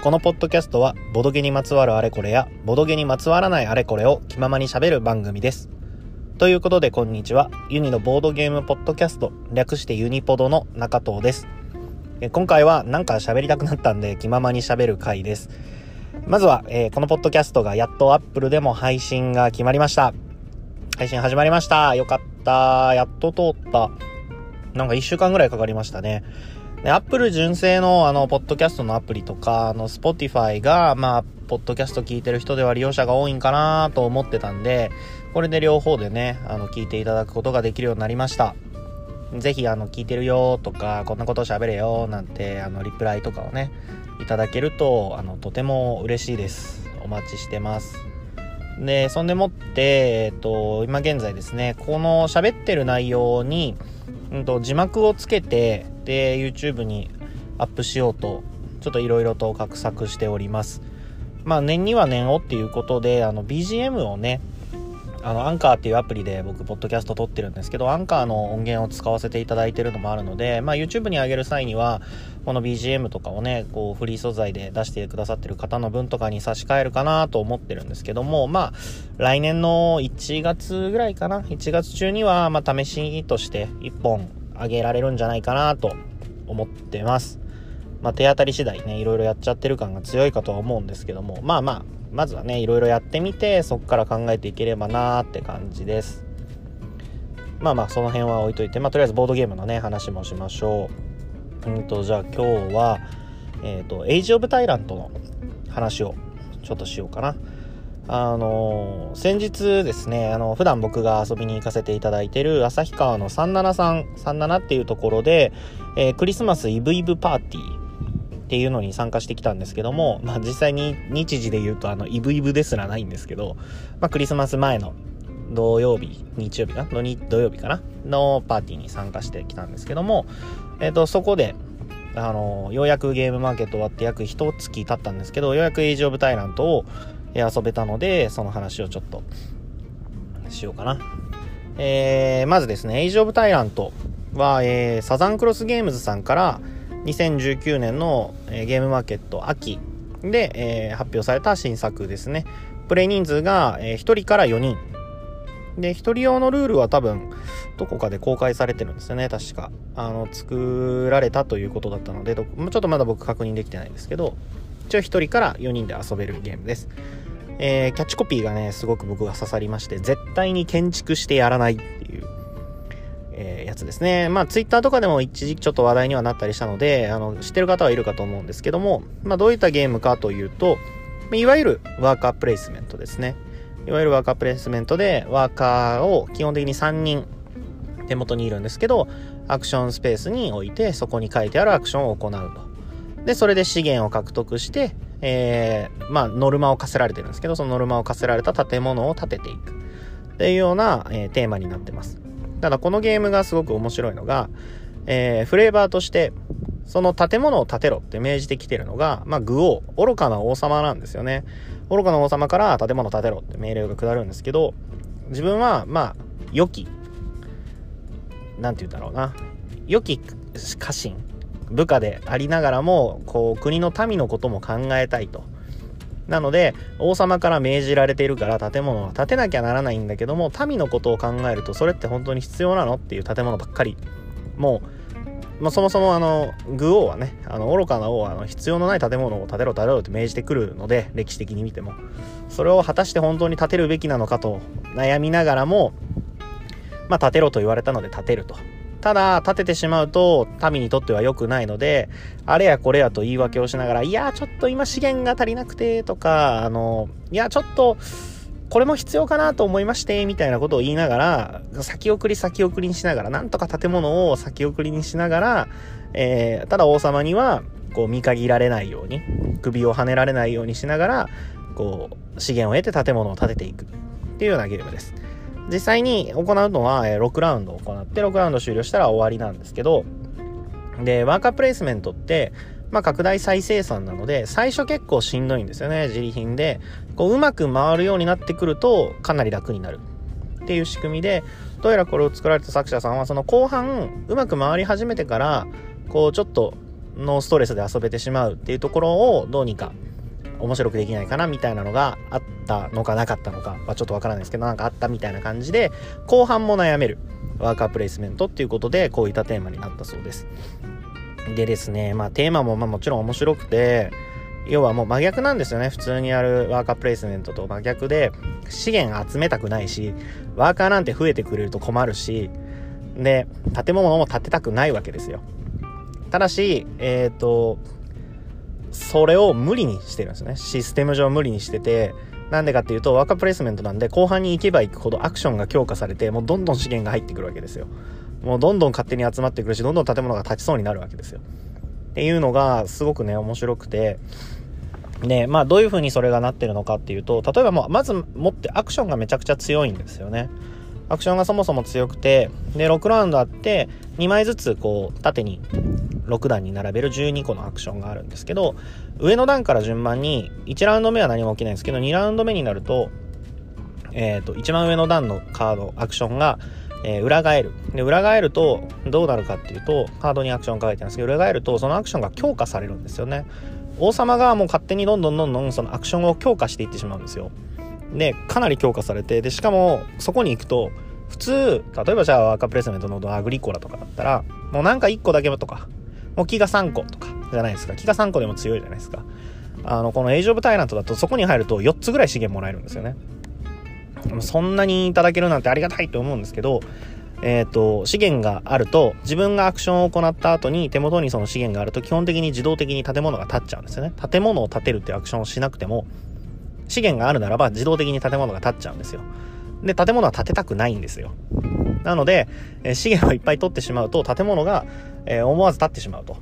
このポッドキャストは、ボドゲにまつわるあれこれや、ボドゲにまつわらないあれこれを気ままに喋る番組です。ということで、こんにちは。ユニのボードゲームポッドキャスト、略してユニポドの中藤です。今回はなんか喋りたくなったんで、気ままに喋る回です。まずは、えーこのポッドキャストがやっとアップルでも配信が決まりました。配信始まりました。よかった。やっと通った。なんか1週間ぐらいかかりましたね。で、アップル純正のあの、ポッドキャストのアプリとか、あの、 Spotify が、まあ、ポッドキャスト聞いてる人では利用者が多いんかなと思ってたんで、これで両方でね、あの、聞いていただくことができるようになりました。ぜひ、あの、聞いてるよとか、こんなこと喋れよなんて、あの、リプライとかをね、いただけると、あの、とても嬉しいです。お待ちしてます。で、そんでもって、えっと、今現在ですね、この喋ってる内容に、うんと、字幕をつけて、で、YouTube にアップしようと、ちょっといろいろと画策しております。まあ、年には年をっていうことで、あの、BGM をね、あの、アンカーっていうアプリで僕、ポッドキャスト撮ってるんですけど、アンカーの音源を使わせていただいてるのもあるので、まあ、YouTube に上げる際には、この BGM とかをね、こう、フリー素材で出してくださってる方の分とかに差し替えるかなと思ってるんですけども、まあ、来年の1月ぐらいかな、1月中には、ま、試しとして1本上げられるんじゃないかなと思ってます。まあ、手当たり次第ね、いろいろやっちゃってる感が強いかとは思うんですけども、まあまあ、まずはね、いろいろやってみて、そこから考えていければなーって感じです。まあまあ、その辺は置いといて、まあ、とりあえずボードゲームのね、話もしましょう。うんと、じゃあ今日は、えっ、と、エイジ・オブ・タイラントの話をちょっとしようかな。あの先日ですね、あの、普段僕が遊びに行かせていただいてる旭川の37さん、37っていうところで、えークリスマスイブイブパーティーっていうのに参加してきたんですけども、まあ実際に日時で言うとあの、イブイブですらないんですけど、まあクリスマス前の土曜日、日曜日かな？土曜日かな？のパーティーに参加してきたんですけども、えっ、と、そこで、あの、ようやくゲームマーケット終わって約一月経ったんですけど、ようやくエイジオブタイラントを遊べたので、その話をちょっとしようかな。えー、まずですね、エイジオブタイラントは、えーサザンクロスゲームズさんから2019年の、えーゲームマーケット秋で、えー発表された新作ですね。プレイ人数が、え1人から4人。で、1人用のルールは多分、どこかで公開されてるんですよね、確か。あの、作られたということだったので、ちょっとまだ僕確認できてないんですけど、一応1人から4人で遊べるゲームです。えーキャッチコピーがね、すごく僕が刺さりまして、絶対に建築してやらないっていう、えーやつですね。まあ、ツイッターとかでも一時期ちょっと話題にはなったりしたので、あの、知ってる方はいるかと思うんですけども、まあ、どういったゲームかというと、いわゆるワーカープレイスメントですね。いわゆるワーカープレイスメントで、ワーカーを基本的に3人手元にいるんですけど、アクションスペースに置いて、そこに書いてあるアクションを行うと。で、それで資源を獲得して、えー、まあ、ノルマを課せられてるんですけど、そのノルマを課せられた建物を建てていく。っていうような、えーテーマになってます。ただ、このゲームがすごく面白いのが、えーフレーバーとして、その建物を建てろって命じてきてるのが、まあ、愚王、愚かな王様なんですよね。愚かな王様から建物を建てろって命令が下るんですけど、自分は、まあ、良き、なんて言うんだろうな、良き家臣、部下でありながらも、こう、国の民のことも考えたいと。なので、王様から命じられているから建物は建てなきゃならないんだけども、民のことを考えると、それって本当に必要なのっていう建物ばっかり。もう、まあ、そもそもあの、愚王はね、あの、愚かな王はあの必要のない建物を建てろ建てろって命じてくるので、歴史的に見ても。それを果たして本当に建てるべきなのかと悩みながらも、まあ、建てろと言われたので建てると。ただ、建ててしまうと、民にとっては良くないので、あれやこれやと言い訳をしながら、いや、ちょっと今資源が足りなくて、とか、あの、いや、ちょっと、これも必要かなと思いまして、みたいなことを言いながら、先送り先送りにしながら、なんとか建物を先送りにしながら、えーただ王様には、こう見限られないように、首をはねられないようにしながら、こう、資源を得て建物を建てていくっていうようなゲームです。実際に行うのは、6ラウンド行って、6ラウンド終了したら終わりなんですけど、で、ワーカープレイスメントって、まあ、拡大再生産なので、最初結構しんどいんですよね、自利品で。こう、うまく回るようになってくると、かなり楽になる。っていう仕組みで、どうやらこれを作られた作者さんは、その後半、うまく回り始めてから、こう、ちょっと、ノーストレスで遊べてしまうっていうところをどうにか面白くできないかなみたいなのがあったのかなかったのかはちょっとわからないですけどなんかあったみたいな感じで後半も悩めるワーカープレイスメントっていうことでこういったテーマになったそうです。でですねまあテーマもまあもちろん面白くて要はもう真逆なんですよね普通にやるワーカープレイスメントと真逆で資源集めたくないしワーカーなんて増えてくれると困るしで建物も建てたくないわけですよ。ただしえっ、ー、とそれを無理にしてるんですね。システム上無理にしてて、なんでかっていうと、ワーカープレイスメントなんで、後半に行けば行くほどアクションが強化されて、もうどんどん資源が入ってくるわけですよ。もうどんどん勝手に集まってくるし、どんどん建物が立ちそうになるわけですよ。っていうのが、すごくね、面白くて、ね、まあどういう風にそれがなってるのかっていうと、例えばもう、まず持ってアクションがめちゃくちゃ強いんですよね。アクションがそもそも強くて、で、6ラウンドあって、2枚ずつこう、縦に6段に並べる12個のアクションがあるんですけど、上の段から順番に、1ラウンド目は何も起きないんですけど、2ラウンド目になると、えっ、ー、と、一番上の段のカード、アクションが、えー、裏返る。で、裏返ると、どうなるかっていうと、カードにアクションを書いてあるんですけど、裏返ると、そのアクションが強化されるんですよね。王様がもう勝手にどんどんどんどんそのアクションを強化していってしまうんですよ。で、かなり強化されて、で、しかも、そこに行くと、普通、例えばじゃあワーカープレスメントのアグリコラとかだったら、もうなんか1個だけとか、もう木が3個とかじゃないですか。木が3個でも強いじゃないですか。あの、このエイジオブタイラントだとそこに入ると4つぐらい資源もらえるんですよね。そんなにいただけるなんてありがたいと思うんですけど、えっ、ー、と、資源があると、自分がアクションを行った後に手元にその資源があると基本的に自動的に建物が建っちゃうんですよね。建物を建てるっていうアクションをしなくても、資源があるならば自動的に建物が建っちゃうんですよ。で、建物は建てたくないんですよ。なので、え資源をいっぱい取ってしまうと、建物が、え思わず建ってしまうと。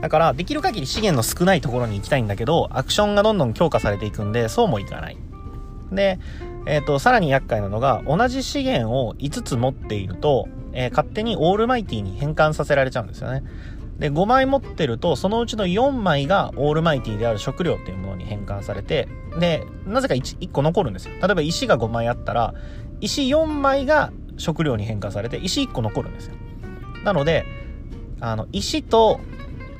だから、できる限り資源の少ないところに行きたいんだけど、アクションがどんどん強化されていくんで、そうもいかない。で、えっ、ー、と、さらに厄介なのが、同じ資源を5つ持っていると、えー、勝手にオールマイティに変換させられちゃうんですよね。で、5枚持ってると、そのうちの4枚がオールマイティである食料っていうに変換されて、で、なぜか 1, 1個残るんですよ。例えば石が5枚あったら、石4枚が食料に変換されて、石1個残るんですよ。なので、あの、石と、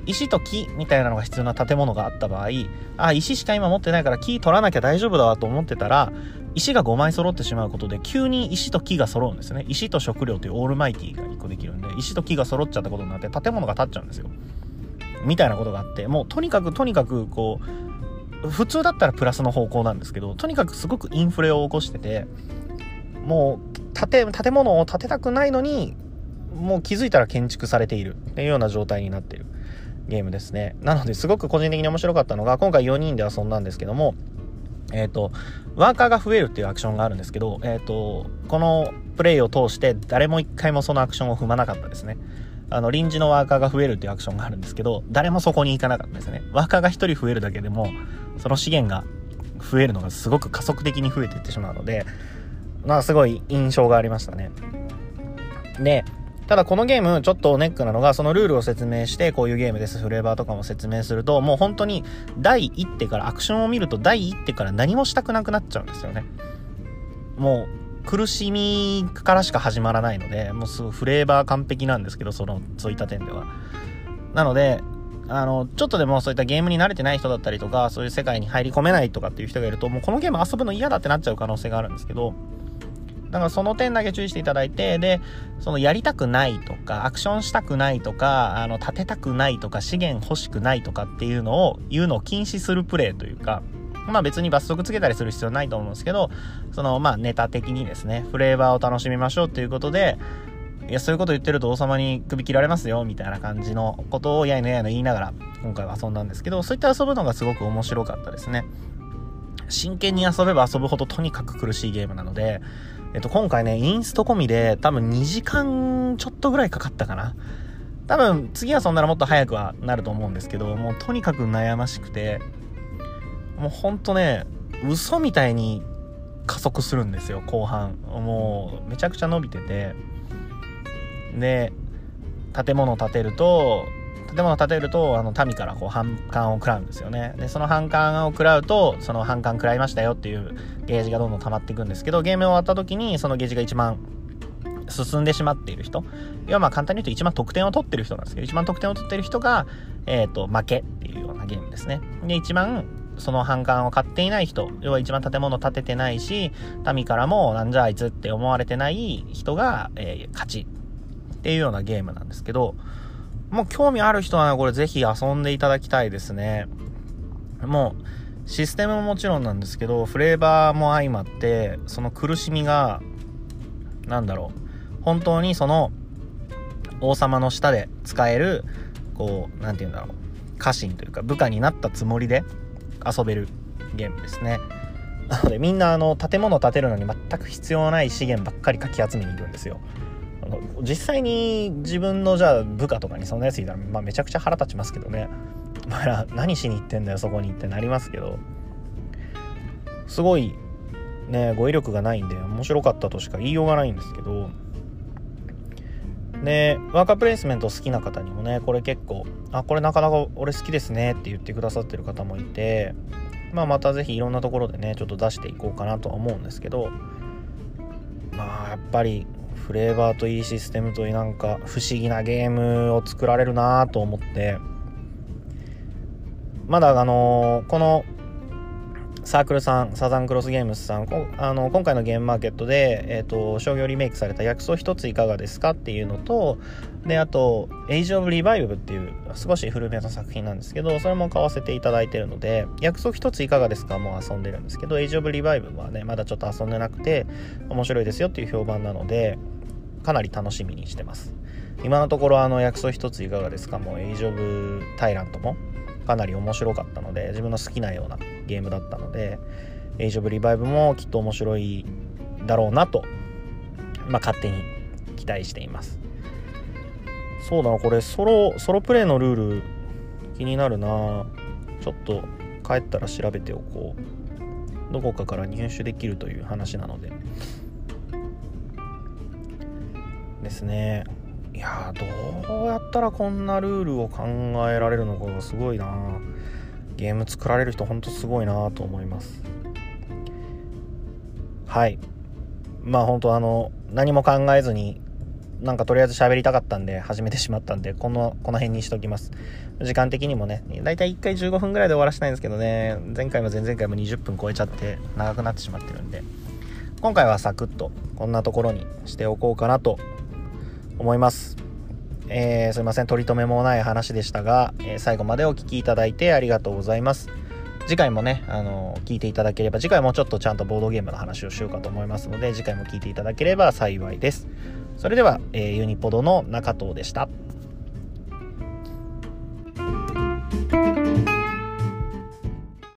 石と木みたいなのが必要な建物があった場合、あ、石しか今持ってないから木取らなきゃ大丈夫だわと思ってたら、石が5枚揃ってしまうことで、急に石と木が揃うんですね。石と食料というオールマイティが1個できるんで、石と木が揃っちゃったことになって、建物が建っちゃうんですよ。みたいなことがあって、もうとにかくとにかくこう、普通だったらプラスの方向なんですけど、とにかくすごくインフレを起こしてて、もう、建、建物を建てたくないのに、もう気づいたら建築されているっていうような状態になってるゲームですね。なのですごく個人的に面白かったのが、今回4人で遊んだんですけども、えっ、ー、と、ワーカーが増えるっていうアクションがあるんですけど、えっ、ー、と、このプレイを通して誰も一回もそのアクションを踏まなかったですね。あの、臨時のワーカーが増えるっていうアクションがあるんですけど、誰もそこに行かなかったですね。ワーカーが1人増えるだけでも、その資源が増えるのがすごく加速的に増えていってしまうので、まあすごい印象がありましたね。で、ただこのゲームちょっとネックなのがそのルールを説明してこういうゲームです。フレーバーとかも説明するともう本当に第1手からアクションを見ると第1手から何もしたくなくなっちゃうんですよね。もう苦しみからしか始まらないのでもうすごいフレーバー完璧なんですけどそのそういった点では。なのであの、ちょっとでもそういったゲームに慣れてない人だったりとか、そういう世界に入り込めないとかっていう人がいると、もうこのゲーム遊ぶの嫌だってなっちゃう可能性があるんですけど、だからその点だけ注意していただいて、で、そのやりたくないとか、アクションしたくないとか、あの、立てたくないとか、資源欲しくないとかっていうのを、言うのを禁止するプレイというか、まあ別に罰則つけたりする必要ないと思うんですけど、そのまあネタ的にですね、フレーバーを楽しみましょうっていうことで、いや、そういうこと言ってると王様に首切られますよ、みたいな感じのことをやいのやいの言いながら、今回は遊んだんですけど、そういった遊ぶのがすごく面白かったですね。真剣に遊べば遊ぶほどとにかく苦しいゲームなので、えっと、今回ね、インスト込みで多分2時間ちょっとぐらいかかったかな。多分次はそんならもっと早くはなると思うんですけど、もうとにかく悩ましくて、もうほんとね、嘘みたいに加速するんですよ、後半。もうめちゃくちゃ伸びてて。で、建物を建てると、建物を建てると、あの、民からこう、反感を食らうんですよね。で、その反感を食らうと、その反感食らいましたよっていうゲージがどんどん溜まっていくんですけど、ゲーム終わった時に、そのゲージが1万進んでしまっている人。要はまあ簡単に言うと一番得点を取ってる人なんですけど、一番得点を取ってる人が、えっ、ー、と、負けっていうようなゲームですね。で、一番その反感を買っていない人、要は一番建物建ててないし、民からもなんじゃあいつって思われてない人が、えー、勝ちっていうようなゲームなんですけど、もう興味ある人はね、これぜひ遊んでいただきたいですね。もう、システムももちろんなんですけど、フレーバーも相まって、その苦しみが、なんだろう、本当にその、王様の下で使える、こう、なんて言うんだろう、家臣というか部下になったつもりで遊べるゲームですね。なのでみんなあの建物建てるのに全く必要ない資源ばっかりかき集めに行くんですよ。実際に自分のじゃあ部下とかにそんなやついたら、まあ、めちゃくちゃ腹立ちますけどね。まあ、何しに行ってんだよそこにってなりますけど。すごいね語彙力がないんで面白かったとしか言いようがないんですけど。でワーカープレイスメント好きな方にもねこれ結構あこれなかなか俺好きですねって言ってくださってる方もいてまあまた是非いろんなところでねちょっと出していこうかなとは思うんですけど。まあやっぱりフレーバーといいシステムといいなんか不思議なゲームを作られるなと思って。まだあの、このサークルさん、サザンクロスゲームズさん、あの今回のゲームマーケットで、えーと、商業リメイクされた薬草一ついかがですかっていうのと、で、あと、エイジ・オブ・リバイブっていう少し古めの作品なんですけど、それも買わせていただいてるので、薬草一ついかがですかも遊んでるんですけど、エイジ・オブ・リバイブはね、まだちょっと遊んでなくて、面白いですよっていう評判なので、かなり楽しみにしてます。今のところ、あの、薬草一ついかがですか？もうエイジ・オブ・タイラントもかなり面白かったので自分の好きなようなゲームだったのでエイジ・オブ・リバイブもきっと面白いだろうなと、まあ、勝手に期待しています。そうだなこれソロソロプレイのルール気になるな。ちょっと帰ったら調べておこう。どこかから入手できるという話なので。ですね。いやどうやったらこんなルールを考えられるのかがすごいな。ゲーム作られる人ほんとすごいなと思います。はい。まあ本当あの何も考えずになんかとりあえず喋りたかったんで始めてしまったんでこのこの辺にしときます。時間的にもねだいたい1回15分ぐらいで終わらせたいんですけどね。前回も前々回も20分超えちゃって長くなってしまってるんで。今回はサクッとこんなところにしておこうかなと思います。えー、すいません、取り留めもない話でしたが、えー、最後までお聴きいただいてありがとうございます。次回もね、あの、聞いていただければ、次回もちょっとちゃんとボードゲームの話をしようかと思いますので、次回も聞いていただければ幸いです。それでは、えー、ユニポドの中藤でした。